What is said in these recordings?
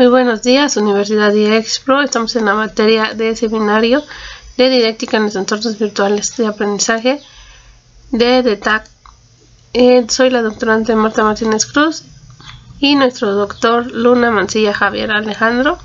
Muy buenos días, Universidad de Expro. Estamos en la materia de seminario de didáctica en los entornos virtuales de aprendizaje de DETAC. Eh, soy la doctorante Marta Martínez Cruz y nuestro doctor Luna Mancilla Javier Alejandro.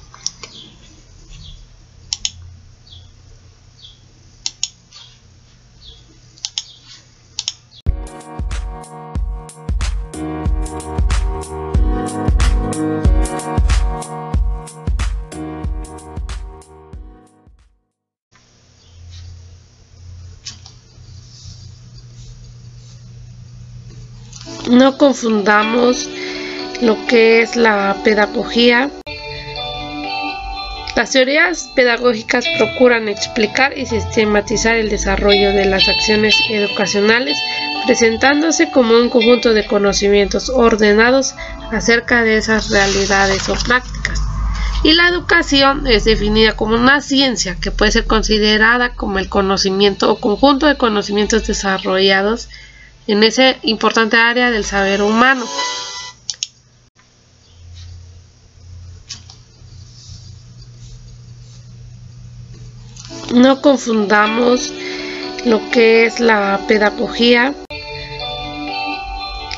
No confundamos lo que es la pedagogía. Las teorías pedagógicas procuran explicar y sistematizar el desarrollo de las acciones educacionales, presentándose como un conjunto de conocimientos ordenados acerca de esas realidades o prácticas. Y la educación es definida como una ciencia que puede ser considerada como el conocimiento o conjunto de conocimientos desarrollados en esa importante área del saber humano. No confundamos lo que es la pedagogía.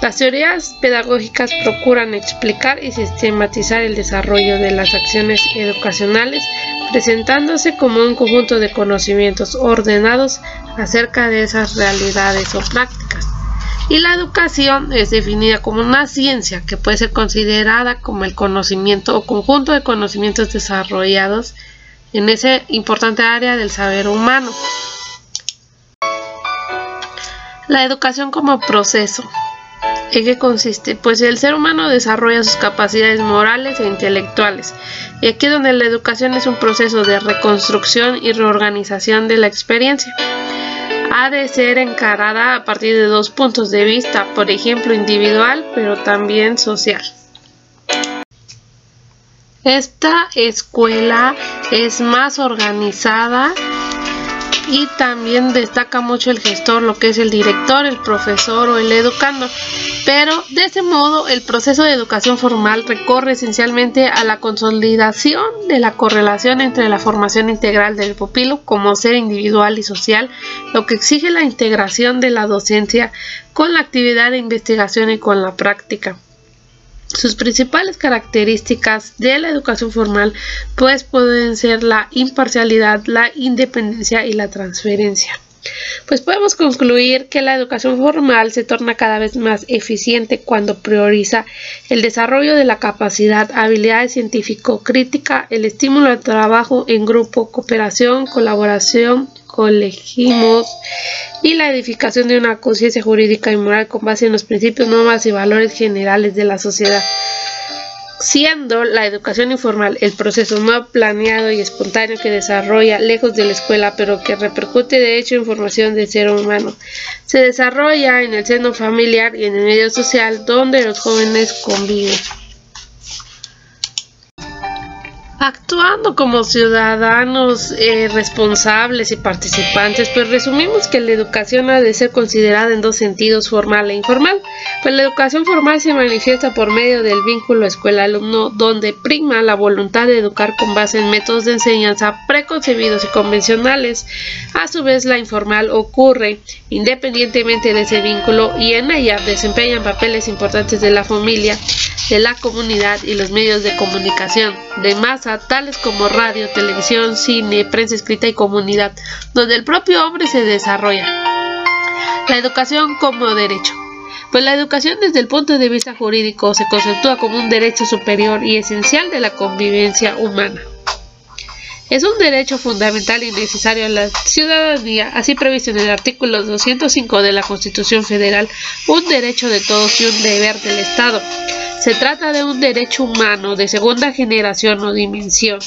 Las teorías pedagógicas procuran explicar y sistematizar el desarrollo de las acciones educacionales, presentándose como un conjunto de conocimientos ordenados acerca de esas realidades o prácticas. Y la educación es definida como una ciencia que puede ser considerada como el conocimiento o conjunto de conocimientos desarrollados en esa importante área del saber humano. La educación como proceso. ¿En qué consiste? Pues el ser humano desarrolla sus capacidades morales e intelectuales. Y aquí es donde la educación es un proceso de reconstrucción y reorganización de la experiencia ha de ser encarada a partir de dos puntos de vista, por ejemplo individual, pero también social. Esta escuela es más organizada y también destaca mucho el gestor, lo que es el director, el profesor o el educando. Pero de ese modo el proceso de educación formal recorre esencialmente a la consolidación de la correlación entre la formación integral del pupilo como ser individual y social, lo que exige la integración de la docencia con la actividad de investigación y con la práctica. Sus principales características de la educación formal pues pueden ser la imparcialidad, la independencia y la transferencia. Pues podemos concluir que la educación formal se torna cada vez más eficiente cuando prioriza el desarrollo de la capacidad, habilidades científico-crítica, el estímulo al trabajo en grupo, cooperación, colaboración, colegimos y la edificación de una conciencia jurídica y moral con base en los principios, normas y valores generales de la sociedad siendo la educación informal el proceso no planeado y espontáneo que desarrolla lejos de la escuela, pero que repercute de hecho en formación del ser humano. Se desarrolla en el seno familiar y en el medio social donde los jóvenes conviven. Actuando como ciudadanos eh, responsables y participantes, pues resumimos que la educación ha de ser considerada en dos sentidos, formal e informal. Pues la educación formal se manifiesta por medio del vínculo escuela-alumno, donde prima la voluntad de educar con base en métodos de enseñanza preconcebidos y convencionales. A su vez, la informal ocurre independientemente de ese vínculo y en ella desempeñan papeles importantes de la familia, de la comunidad y los medios de comunicación de masa tales como radio, televisión, cine, prensa escrita y comunidad, donde el propio hombre se desarrolla. La educación como derecho. Pues la educación desde el punto de vista jurídico se conceptúa como un derecho superior y esencial de la convivencia humana. Es un derecho fundamental y necesario a la ciudadanía, así previsto en el artículo 205 de la Constitución Federal, un derecho de todos y un deber del Estado. Se trata de un derecho humano de segunda generación o dimensión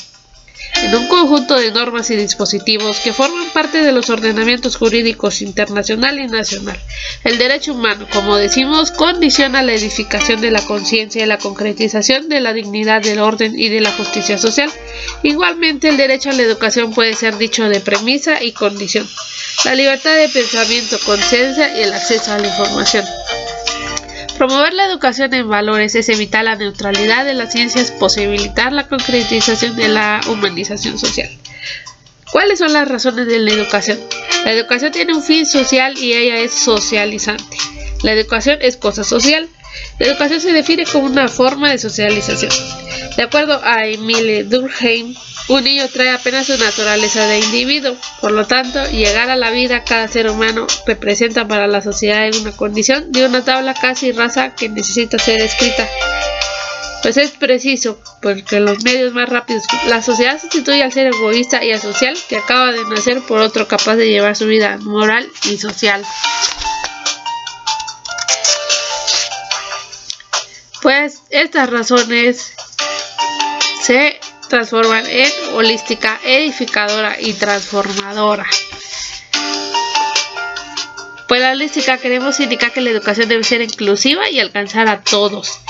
en un conjunto de normas y dispositivos que forman parte de los ordenamientos jurídicos internacional y nacional. El derecho humano, como decimos, condiciona la edificación de la conciencia y la concretización de la dignidad del orden y de la justicia social. Igualmente, el derecho a la educación puede ser dicho de premisa y condición. La libertad de pensamiento, conciencia y el acceso a la información Promover la educación en valores es evitar la neutralidad de las ciencias, posibilitar la concretización de la humanización social. ¿Cuáles son las razones de la educación? La educación tiene un fin social y ella es socializante. La educación es cosa social. La educación se define como una forma de socialización. De acuerdo a Emile Durkheim, un niño trae apenas su naturaleza de individuo. Por lo tanto, llegar a la vida cada ser humano representa para la sociedad una condición de una tabla casi rasa que necesita ser escrita. Pues es preciso, porque los medios más rápidos, la sociedad sustituye al ser egoísta y asocial que acaba de nacer por otro capaz de llevar su vida moral y social. Pues estas razones se transforman en holística, edificadora y transformadora. Pues la holística queremos indicar que la educación debe ser inclusiva y alcanzar a todos.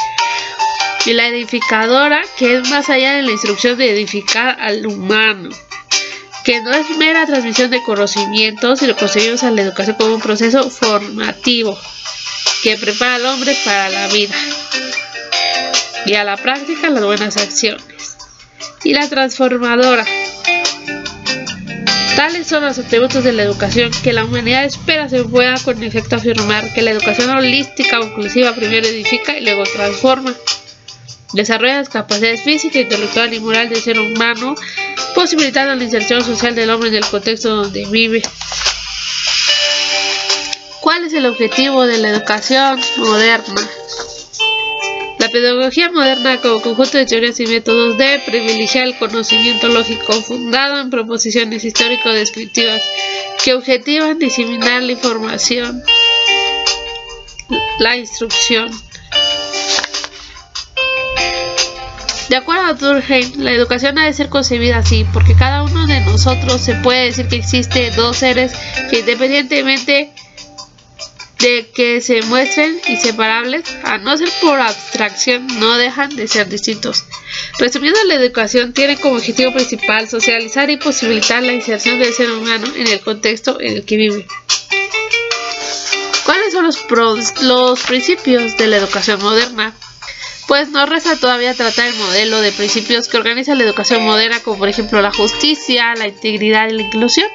Y la edificadora, que es más allá de la instrucción de edificar al humano, que no es mera transmisión de conocimientos, sino concebimos a la educación como un proceso formativo que prepara al hombre para la vida y a la práctica las buenas acciones y la transformadora. Tales son los atributos de la educación que la humanidad espera se pueda con efecto afirmar que la educación holística o inclusiva primero edifica y luego transforma. Desarrolla las capacidades físicas, intelectual y moral del ser humano, posibilitando la inserción social del hombre en el contexto donde vive. ¿Cuál es el objetivo de la educación moderna? Pedagogía moderna como conjunto de teorías y métodos debe privilegiar el conocimiento lógico fundado en proposiciones histórico-descriptivas que objetivan diseminar la información, la instrucción. De acuerdo a Durkheim, la educación ha de ser concebida así, porque cada uno de nosotros se puede decir que existe dos seres que independientemente de que se muestren inseparables, a no ser por abstracción, no dejan de ser distintos. Resumiendo, la educación tiene como objetivo principal socializar y posibilitar la inserción del ser humano en el contexto en el que vive. ¿Cuáles son los, los principios de la educación moderna? Pues nos resta todavía tratar el modelo de principios que organiza la educación moderna, como por ejemplo la justicia, la integridad y la inclusión.